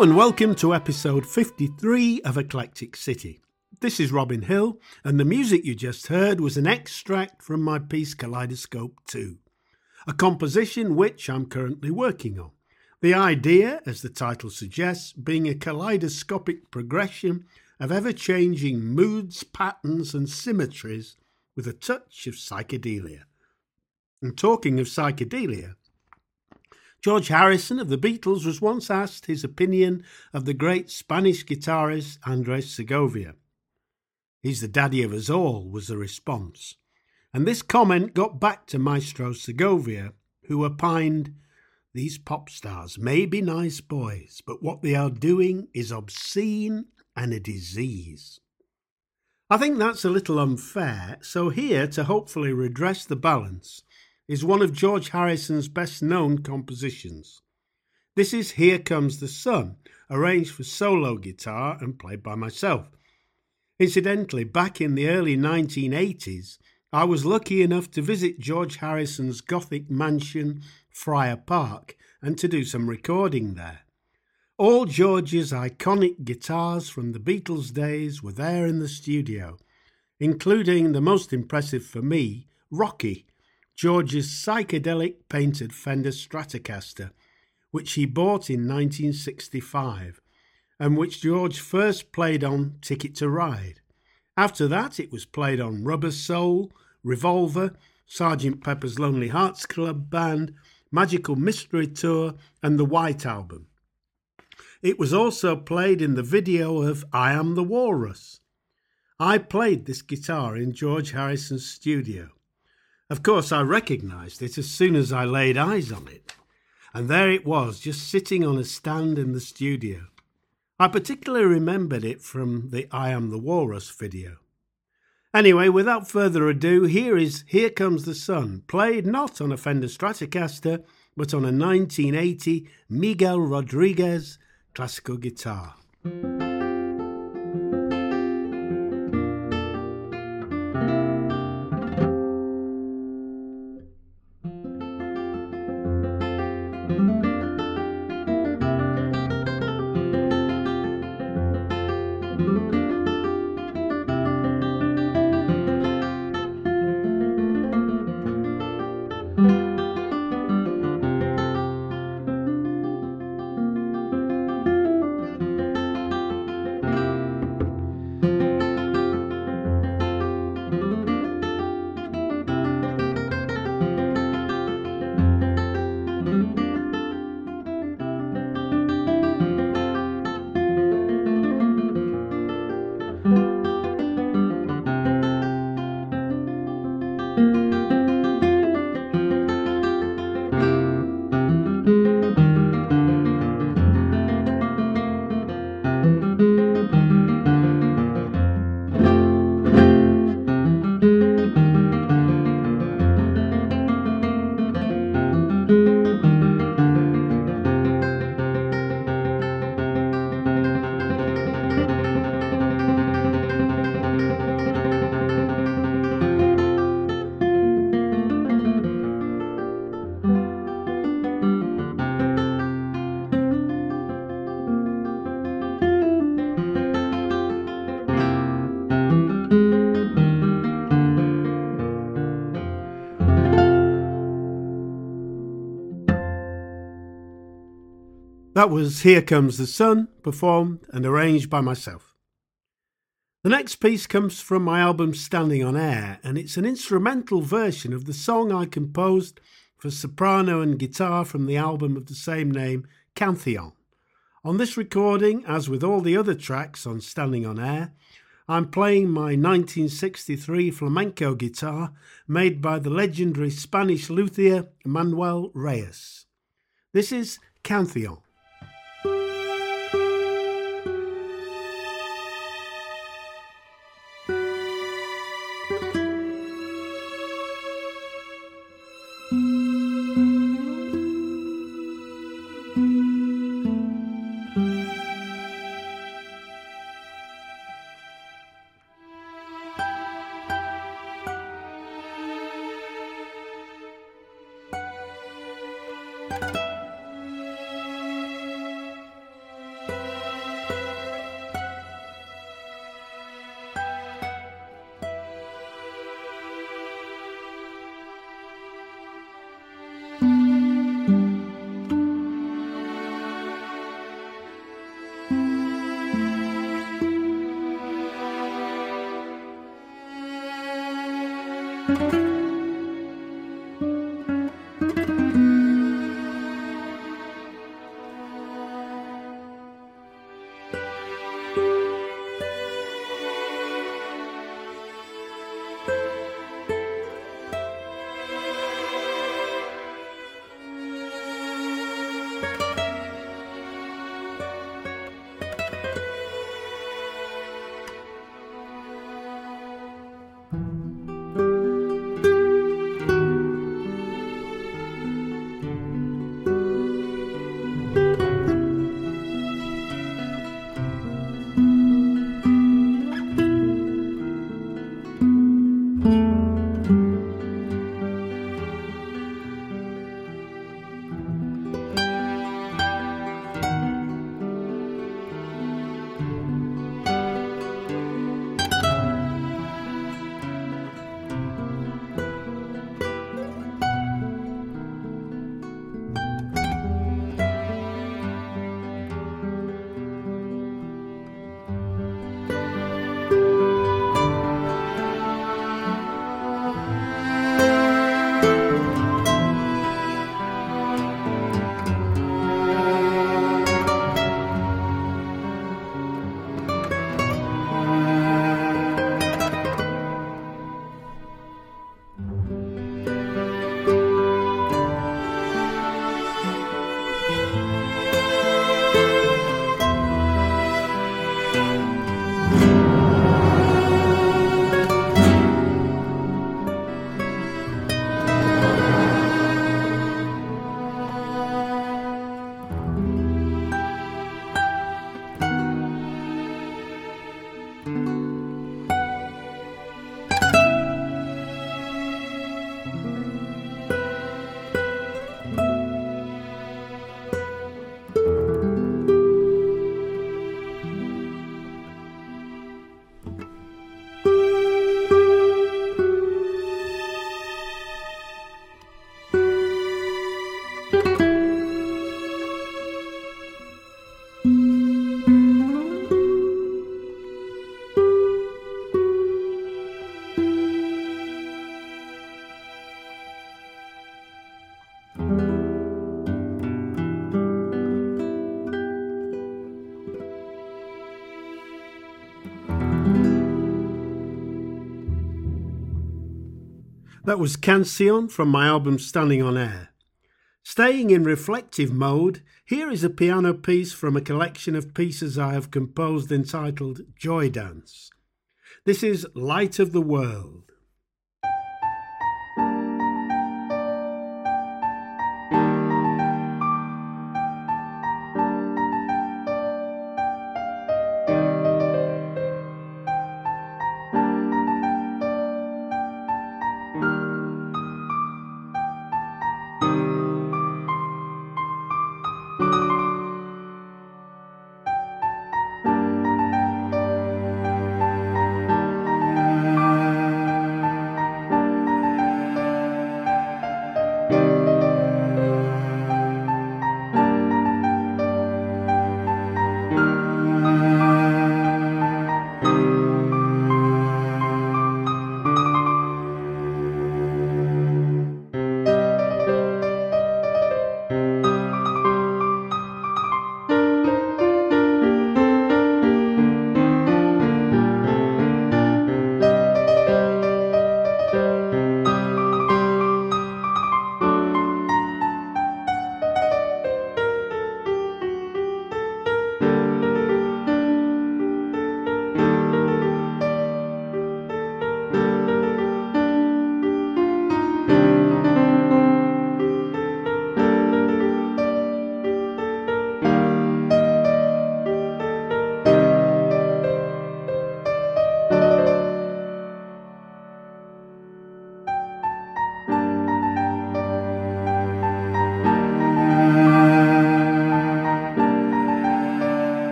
And welcome to episode 53 of Eclectic City. This is Robin Hill, and the music you just heard was an extract from my piece Kaleidoscope 2, a composition which I'm currently working on. The idea, as the title suggests, being a kaleidoscopic progression of ever changing moods, patterns, and symmetries with a touch of psychedelia. And talking of psychedelia, George Harrison of the Beatles was once asked his opinion of the great Spanish guitarist Andres Segovia. He's the daddy of us all, was the response. And this comment got back to Maestro Segovia, who opined, These pop stars may be nice boys, but what they are doing is obscene and a disease. I think that's a little unfair, so here to hopefully redress the balance, is one of George Harrison's best known compositions. This is Here Comes the Sun, arranged for solo guitar and played by myself. Incidentally, back in the early 1980s, I was lucky enough to visit George Harrison's Gothic mansion, Friar Park, and to do some recording there. All George's iconic guitars from the Beatles days were there in the studio, including the most impressive for me, Rocky, George's psychedelic painted Fender Stratocaster, which he bought in 1965 and which George first played on Ticket to Ride. After that, it was played on Rubber Soul, Revolver, Sgt. Pepper's Lonely Hearts Club Band, Magical Mystery Tour, and the White Album. It was also played in the video of I Am the Walrus. I played this guitar in George Harrison's studio. Of course, I recognised it as soon as I laid eyes on it. And there it was, just sitting on a stand in the studio. I particularly remembered it from the I Am the Walrus video. Anyway, without further ado, here is Here Comes the Sun, played not on a Fender Stratocaster, but on a 1980 Miguel Rodriguez classical guitar. That was Here Comes the Sun, performed and arranged by myself. The next piece comes from my album Standing on Air, and it's an instrumental version of the song I composed for soprano and guitar from the album of the same name, Canción. On this recording, as with all the other tracks on Standing on Air, I'm playing my 1963 flamenco guitar made by the legendary Spanish luthier Manuel Reyes. This is Canción. That was Canción from my album Standing on Air. Staying in reflective mode, here is a piano piece from a collection of pieces I have composed entitled Joy Dance. This is Light of the World.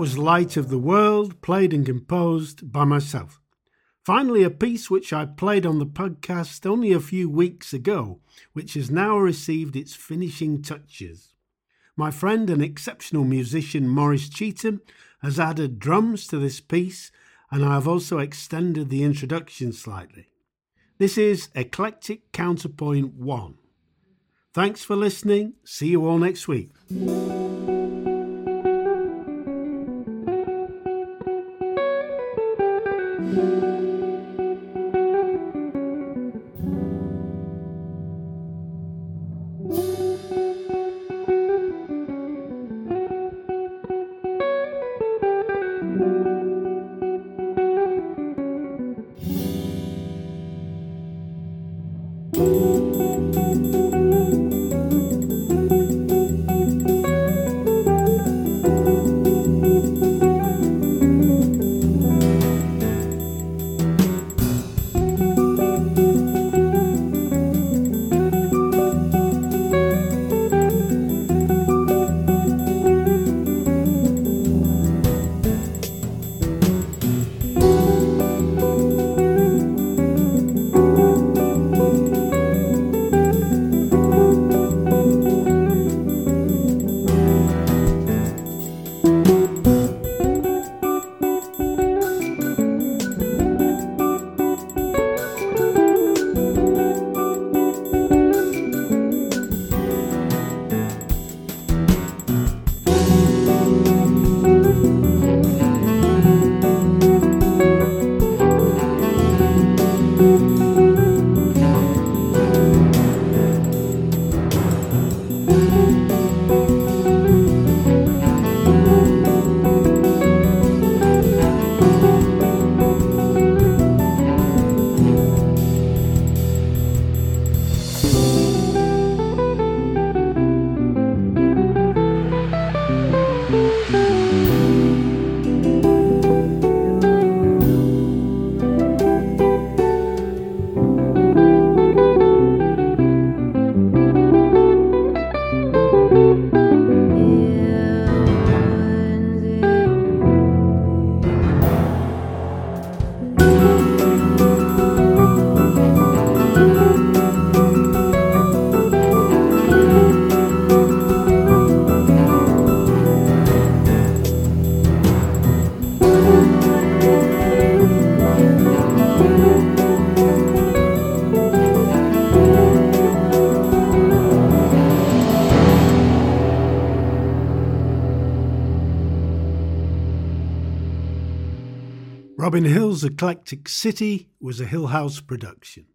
Was Light of the World, played and composed by myself. Finally, a piece which I played on the podcast only a few weeks ago, which has now received its finishing touches. My friend and exceptional musician Maurice Cheetham has added drums to this piece, and I have also extended the introduction slightly. This is Eclectic Counterpoint 1. Thanks for listening. See you all next week. Robin Hill's Eclectic City was a Hill House production.